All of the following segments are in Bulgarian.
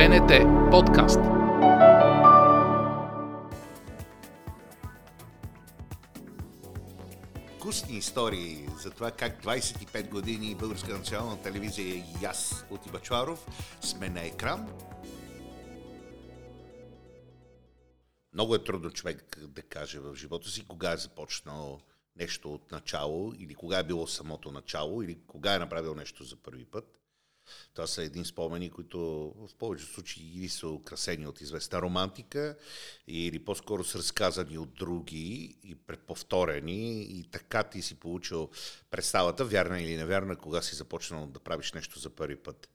БНТ подкаст. Вкусни истории за това как 25 години Българска национална телевизия и аз от Ибачваров сме на екран. Много е трудно човек да каже в живота си кога е започнал нещо от начало или кога е било самото начало или кога е направил нещо за първи път. Това са един спомени, които в повечето случаи или са украсени от известна романтика, или по-скоро са разказани от други и предповторени и така ти си получил представата, вярна или невярна, кога си започнал да правиш нещо за първи път.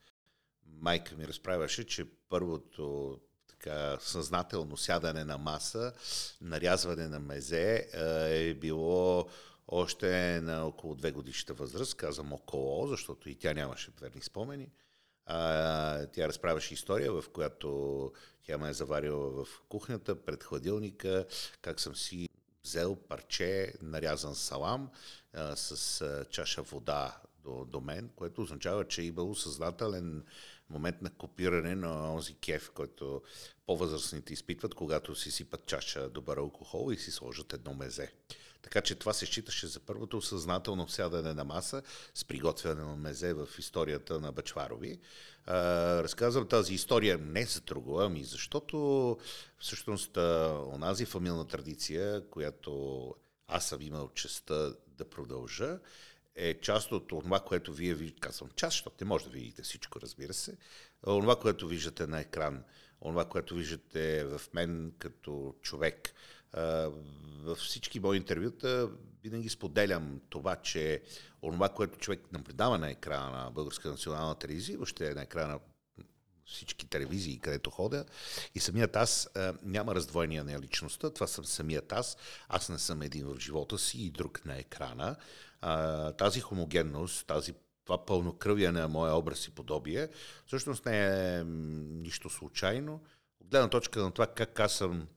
Майка ми разправяше, че първото така, съзнателно сядане на маса, нарязване на мезе е било още на около две годишната възраст, казвам около, защото и тя нямаше верни спомени. А, тя разправяше история, в която тя ме е заварила в кухнята, пред хладилника, как съм си взел парче, нарязан салам а, с чаша вода до, до мен, което означава, че е имало съзнателен момент на копиране на онзи кеф, който по-възрастните изпитват, когато си сипат чаша добър алкохол и си сложат едно мезе. Така че това се считаше за първото съзнателно сядане на маса с приготвяне на мезе в историята на Бачварови. разказвам тази история не за друго, ами защото всъщност онази фамилна традиция, която аз съм имал честа да продължа, е част от това, което вие виждате. Казвам част, защото не може да видите всичко, разбира се. Това, което виждате на екран, това, което виждате в мен като човек, във всички мои интервюта винаги споделям това, че онова, което човек наблюдава на екрана на Българска национална телевизия, въобще на екрана на всички телевизии, където ходя. И самият аз а, няма раздвоение на личността. Това съм самият аз. Аз не съм един в живота си и друг на екрана. А, тази хомогенност, тази това пълнокръвие на моя образ и подобие, всъщност не е нищо случайно. От гледна точка на това как аз съм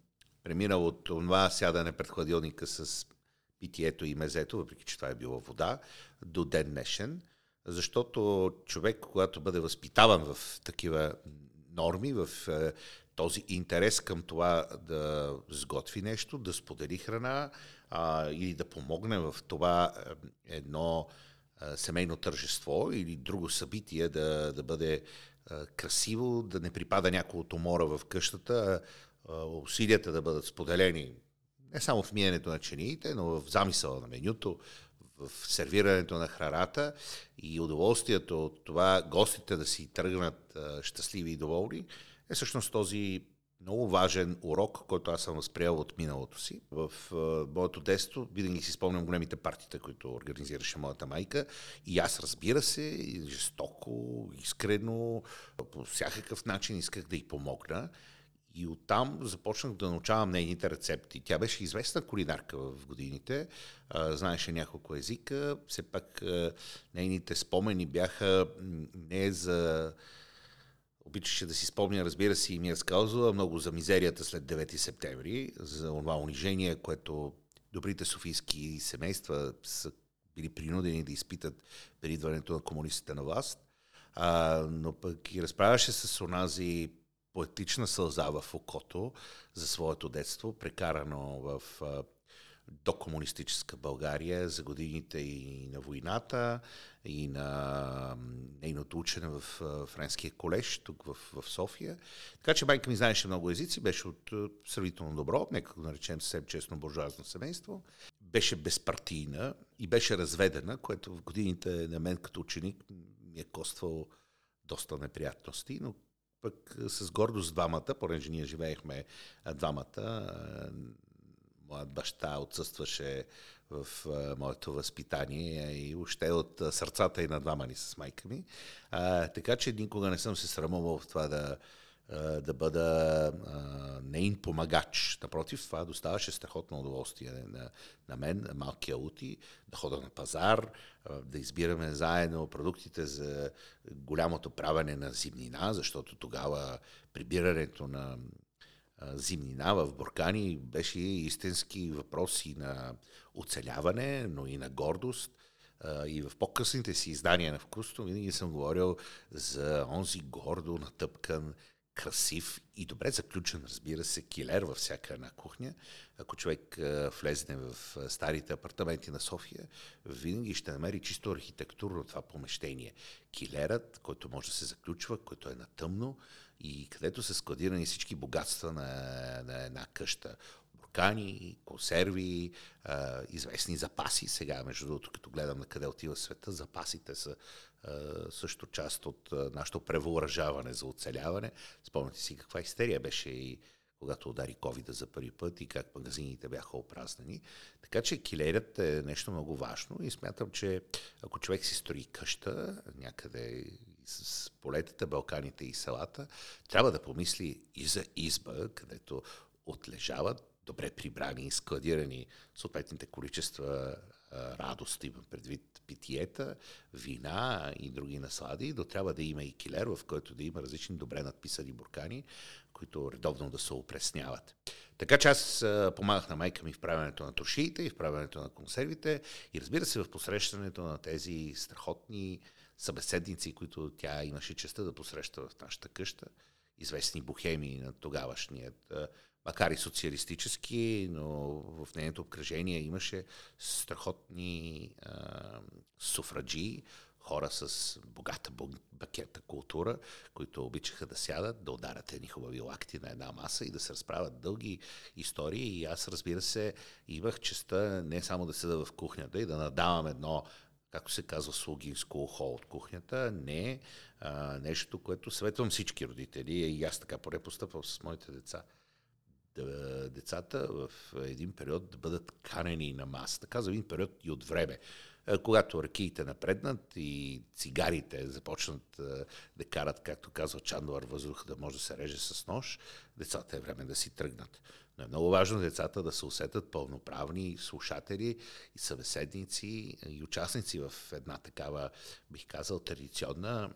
преминал от това сядане пред хладилника с питието и мезето, въпреки че това е било вода, до ден днешен, защото човек, когато бъде възпитаван в такива норми, в е, този интерес към това да сготви нещо, да сподели храна а, или да помогне в това е, едно а, семейно тържество или друго събитие да, да бъде красиво, да не припада някой от умора в къщата, усилията да бъдат споделени не само в миенето на чиниите, но в замисъла на менюто, в сервирането на храната и удоволствието от това гостите да си тръгнат щастливи и доволни, е всъщност този много важен урок, който аз съм възприел от миналото си. В моето детство винаги си спомням големите партита, които организираше моята майка. И аз, разбира се, жестоко, искрено, по всякакъв начин исках да й помогна. И оттам започнах да научавам нейните рецепти. Тя беше известна кулинарка в годините, знаеше няколко езика, все пак нейните спомени бяха не за... Обичаше да си спомня, разбира се, и ми е разказвала много за мизерията след 9 септември, за това унижение, което добрите софийски семейства са били принудени да изпитат при идването на комунистите на власт. А, но пък и разправяше с онази поетична сълза в окото за своето детство, прекарано в докомунистическа България за годините и на войната, и на нейното учене в Френския колеж, тук в, в София. Така че майка ми знаеше много езици, беше от сравнително добро, нека го наречем съвсем честно буржуазно семейство. Беше безпартийна и беше разведена, което в годините на мен като ученик ми е коствало доста неприятности, но пък с гордост двамата, понеже ние живеехме двамата, моят баща отсъстваше в моето възпитание и още от сърцата и на двама ни с майка ми. Така че никога не съм се срамувал в това да, да бъда нейн помагач. Напротив, това доставаше страхотно удоволствие на, на мен, малкия Ути, да хода на пазар, да избираме заедно продуктите за голямото правене на зимнина, защото тогава прибирането на зимнина в Буркани беше истински въпрос и на оцеляване, но и на гордост. И в по-късните си издания на вкусно винаги съм говорил за онзи гордо натъпкан красив и добре заключен, разбира се, килер във всяка една кухня. Ако човек влезне в старите апартаменти на София, винаги ще намери чисто архитектурно това помещение. Килерът, който може да се заключва, който е на тъмно и където са складирани всички богатства на, на една къща буркани, консерви, а, известни запаси. Сега, между другото, като гледам на къде отива света, запасите са а, също част от а, нашето превооръжаване за оцеляване. Спомняте си каква истерия беше и когато удари ковида за първи път и как магазините бяха опразнени. Така че килерът е нещо много важно и смятам, че ако човек си строи къща някъде с полетата, балканите и селата, трябва да помисли и за изба, където отлежават добре прибрани складирани съответните количества радост, имам предвид питиета, вина и други наслади, но трябва да има и килер, в който да има различни добре надписани буркани, които редовно да се опресняват. Така че аз помагах на майка ми в правенето на тушиите и в правенето на консервите и разбира се в посрещането на тези страхотни събеседници, които тя имаше честа да посреща в нашата къща, известни бухеми на тогавашният макар и социалистически, но в нейното обкръжение имаше страхотни а, суфраджи, хора с богата бакета култура, които обичаха да сядат, да ударят едни хубави лакти на една маса и да се разправят дълги истории. И аз, разбира се, имах честа не само да седа в кухнята и да надавам едно както се казва, слугинско ухо от кухнята, не а, нещо, което съветвам всички родители и аз така поне постъпвам с моите деца да, децата в един период да бъдат канени на масата. Казвам един период и от време. Когато ракиите напреднат и цигарите започнат да карат, както казва Чандовар, въздуха да може да се реже с нож, децата е време да си тръгнат. Но е много важно децата да се усетят пълноправни слушатели и събеседници и участници в една такава, бих казал, традиционна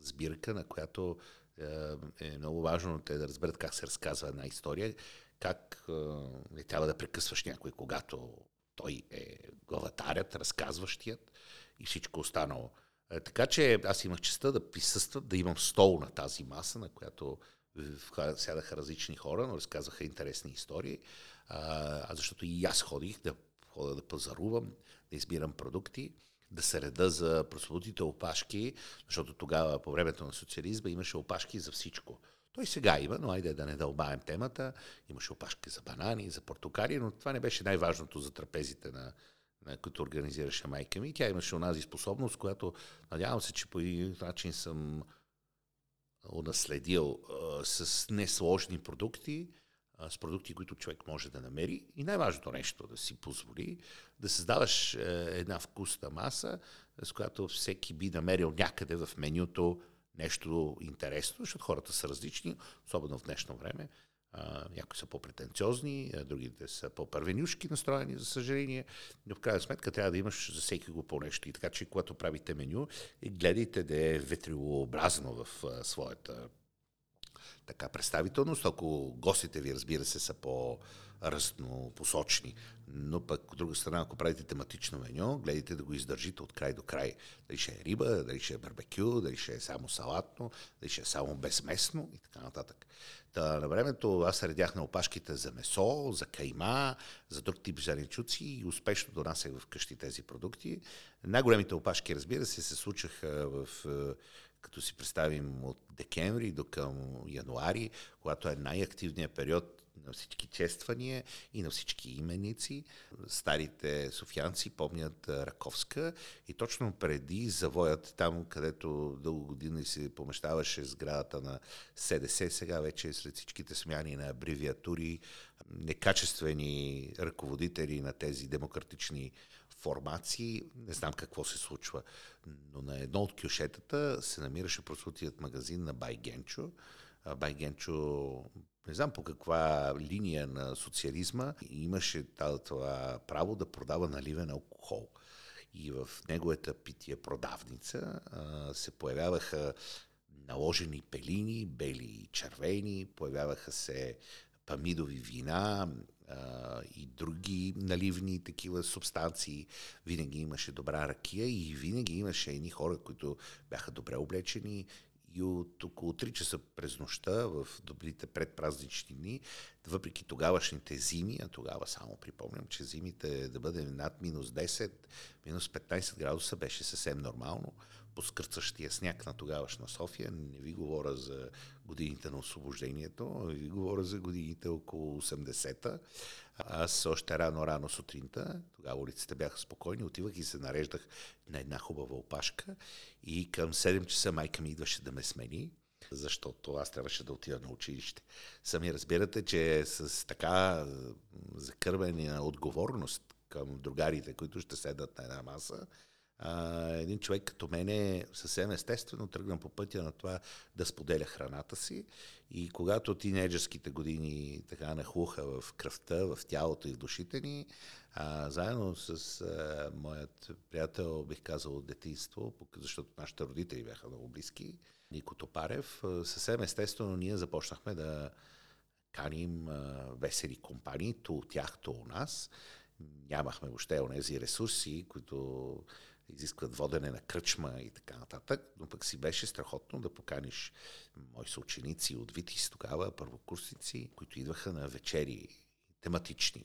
сбирка, на която е, е много важно те да разберат как се разказва една история, как е, не трябва да прекъсваш някой, когато той е главатарят, разказващият и всичко останало. Е, така че аз имах честа да присъствам, да имам стол на тази маса, на която сядаха различни хора, но разказваха интересни истории. А, защото и аз ходих да хода да пазарувам, да избирам продукти да се реда за прословутите опашки, защото тогава по времето на социализма имаше опашки за всичко. Той сега има, но айде да не дълбаем темата. Имаше опашки за банани, за портокали, но това не беше най-важното за трапезите на, на които организираше майка ми. Тя имаше онази способност, която надявам се, че по един начин съм унаследил с несложни продукти, с продукти, които човек може да намери. И най-важното нещо да си позволи да създаваш е, една вкусна маса, с която всеки би намерил някъде в менюто нещо интересно, защото хората са различни, особено в днешно време. някои са по-претенциозни, другите са по-първенюшки настроени, за съжаление. Но в крайна сметка трябва да имаш за всеки го по нещо. И така че, когато правите меню, гледайте да е ветрилообразно в своята така представителност, ако гостите ви, разбира се, са по посочни. Но пък, от друга страна, ако правите тематично меню, гледайте да го издържите от край до край. Дали ще е риба, дали ще е барбекю, дали ще е само салатно, дали ще е само безместно и така нататък. Та, на времето аз редях на опашките за месо, за кайма, за друг тип зеленчуци и успешно донасях вкъщи тези продукти. Най-големите опашки, разбира се, се случаха в като си представим от декември до към януари, когато е най-активният период на всички чествания и на всички именици. Старите софианци помнят Раковска и точно преди завоят там, където дълго години се помещаваше сградата на СДС, сега вече след всичките смяни на абревиатури, некачествени ръководители на тези демократични формации, не знам какво се случва, но на едно от кюшетата се намираше прослутият магазин на Бай Генчо. Бай Генчо, не знам по каква линия на социализма, имаше това право да продава наливен алкохол. И в неговата пития продавница се появяваха наложени пелини, бели и червени, появяваха се памидови вина, а, и други наливни такива субстанции. Винаги имаше добра ракия и винаги имаше едни хора, които бяха добре облечени И от около 3 часа през нощта, в добрите предпразнични дни, въпреки тогавашните зими, а тогава само припомням, че зимите да бъде над минус 10, минус 15 градуса беше съвсем нормално по скърцащия сняг на тогавашна София. Не ви говоря за годините на освобождението, ви говоря за годините около 80-та. Аз още рано-рано сутринта, тогава улиците бяха спокойни, отивах и се нареждах на една хубава опашка и към 7 часа майка ми идваше да ме смени, защото аз трябваше да отида на училище. Сами разбирате, че с така закървена отговорност към другарите, които ще седат на една маса, а, един човек като мен е съвсем естествено тръгна по пътя на това да споделя храната си и когато тинейджерските години така нахлуха в кръвта, в тялото и в душите ни, а, заедно с а, моят приятел, бих казал от детинство, защото нашите родители бяха много близки, Нико Топарев, съвсем естествено ние започнахме да каним а, весели компании, то от тях, то у нас. Нямахме въобще онези ресурси, които изискват водене на кръчма и така нататък, но пък си беше страхотно да поканиш мои съученици от Витис тогава, първокурсници, които идваха на вечери тематични.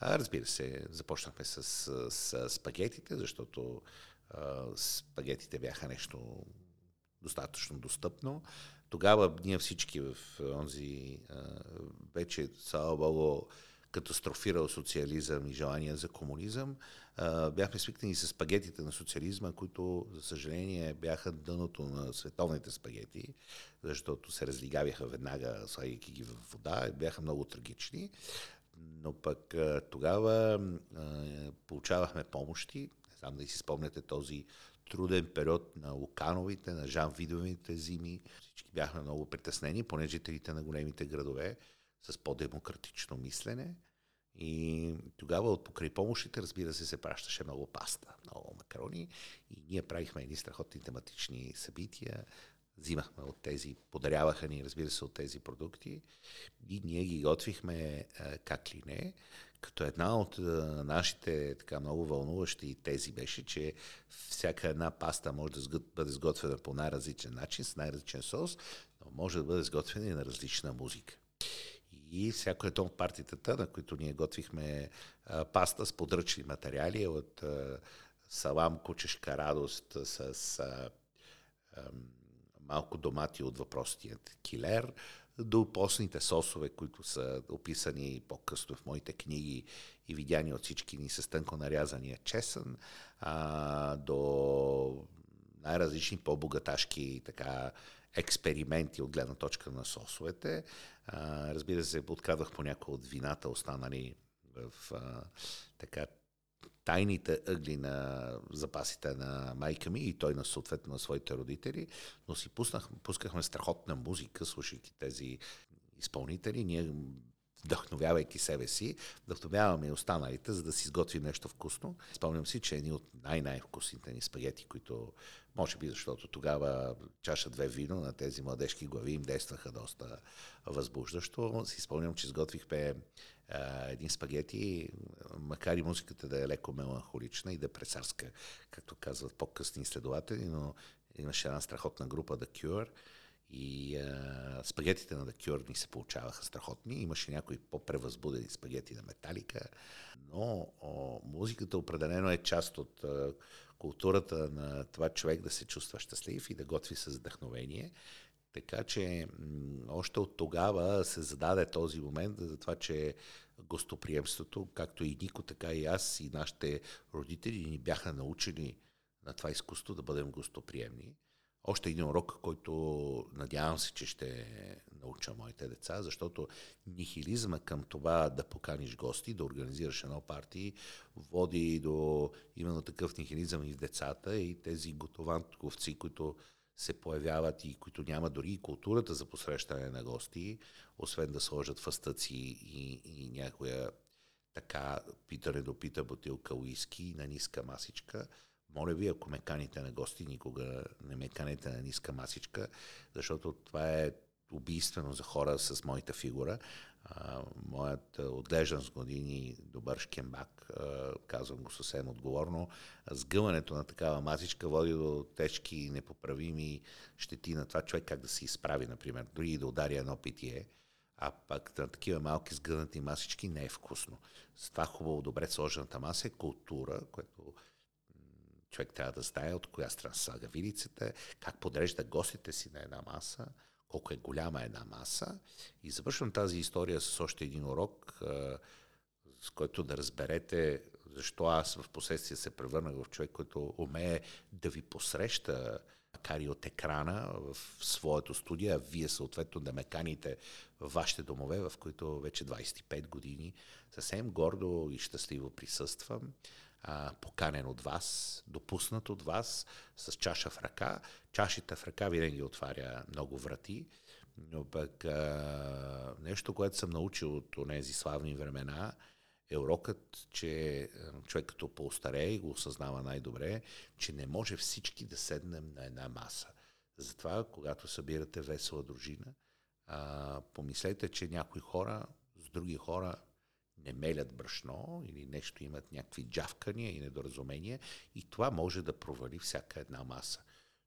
А, разбира се, започнахме с, с, с спагетите, защото а, спагетите бяха нещо достатъчно достъпно. Тогава ние всички в онзи а, вече, слава Богу, катастрофирал социализъм и желание за комунизъм, бяхме свикнали с спагетите на социализма, които, за съжаление, бяха дъното на световните спагети, защото се разлигавяха веднага, слагайки ги в вода, и бяха много трагични. Но пък тогава получавахме помощи, не знам да си спомняте този труден период на Лукановите, на Жан Видовите зими. Всички бяхме много притеснени, поне жителите на големите градове с по-демократично мислене. И тогава от покрай помощите, разбира се, се пращаше много паста, много макарони. И ние правихме едни страхотни тематични събития. Взимахме от тези, подаряваха ни, разбира се, от тези продукти. И ние ги готвихме как ли не. Като една от нашите така много вълнуващи тези беше, че всяка една паста може да бъде сготвена по най-различен начин, с най-различен сос, но може да бъде сготвена и на различна музика и всяко едно от партитата, на които ние готвихме а, паста с подръчни материали от а, салам, кучешка радост с а, а, малко домати от въпросният килер, до постните сосове, които са описани по-късно в моите книги и видяни от всички ни с тънко нарязания чесън, а, до най-различни по-богаташки така експерименти от гледна точка на сосовете. Разбира се, подкрадвах по някои от вината, останали в така тайните ъгли на запасите на майка ми и той на съответно на своите родители, но си пуснах, пускахме страхотна музика, слушайки тези изпълнители. Ние вдъхновявайки себе си, вдъхновяваме и останалите, за да си изготвим нещо вкусно. Спомням си, че едни от най-най-вкусните ни спагети, които може би защото тогава чаша две вино на тези младежки глави им действаха доста възбуждащо. Си спомням, че изготвихме а, един спагети, макар и музиката да е леко меланхолична и да е пресарска, както казват по-късни изследователи, но имаше една страхотна група The Cure, и а, спагетите на The ни се получаваха страхотни. Имаше някои по-превъзбудени спагети на Металика, но о, музиката определено е част от а, културата на това човек да се чувства щастлив и да готви с вдъхновение. Така че още от тогава се зададе този момент за това, че гостоприемството, както и Нико, така и аз и нашите родители ни бяха научили на това изкуство да бъдем гостоприемни още един урок, който надявам се, че ще науча моите деца, защото нихилизма към това да поканиш гости, да организираш едно парти, води до именно такъв нихилизъм и в децата и тези готованковци, които се появяват и които няма дори и културата за посрещане на гости, освен да сложат фъстъци и, и някоя така питане до пита бутилка уиски на ниска масичка – моля ви, ако ме каните на гости, никога не ме канете на ниска масичка, защото това е убийствено за хора с моята фигура. А, моят отглеждан с години добър шкембак, а, казвам го съвсем отговорно, сгъването на такава масичка води до тежки и непоправими щети на това човек как да се изправи, например, дори и да удари едно питие. А пък на такива малки сгънати масички не е вкусно. Затова хубаво добре сложената маса е култура, което човек трябва да знае от коя страна слага вилицата, как подрежда гостите си на една маса, колко е голяма една маса. И завършвам тази история с още един урок, с който да разберете защо аз в последствие се превърнах в човек, който умее да ви посреща, макар и от екрана в своето студио, а вие съответно да ме каните в вашите домове, в които вече 25 години съвсем гордо и щастливо присъствам а, поканен от вас, допуснат от вас, с чаша в ръка. Чашите в ръка винаги отваря много врати, но пък а, нещо, което съм научил от тези славни времена, е урокът, че човек като по-старее и го осъзнава най-добре, че не може всички да седнем на една маса. Затова, когато събирате весела дружина, а, помислете, че някои хора с други хора не мелят брашно или нещо имат някакви джавкания и недоразумения и това може да провали всяка една маса.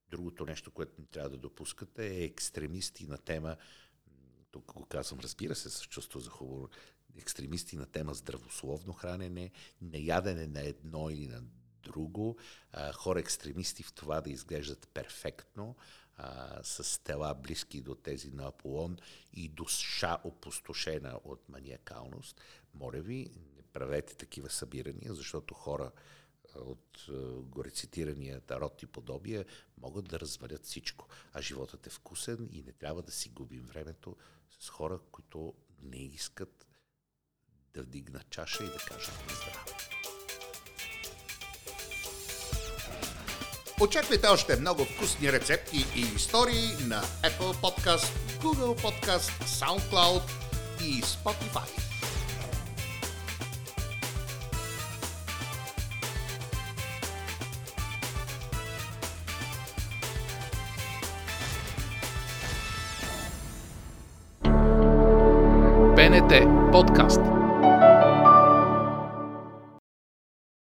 Другото нещо, което не трябва да допускате е екстремисти на тема, тук го казвам, разбира се, с чувство за хубаво, екстремисти на тема здравословно хранене, неядене на едно или на друго, хора екстремисти в това да изглеждат перфектно, а, с тела близки до тези на Аполон и душа опустошена от маниакалност, моля ви, не правете такива събирания, защото хора от горецитирания тарот и подобия могат да развалят всичко. А животът е вкусен и не трябва да си губим времето с хора, които не искат да вдигнат чаша и да кажат здраве. Очаквайте още много вкусни рецепти и истории на Apple Podcast, Google Podcast, SoundCloud и Spotify. БНТ подкаст.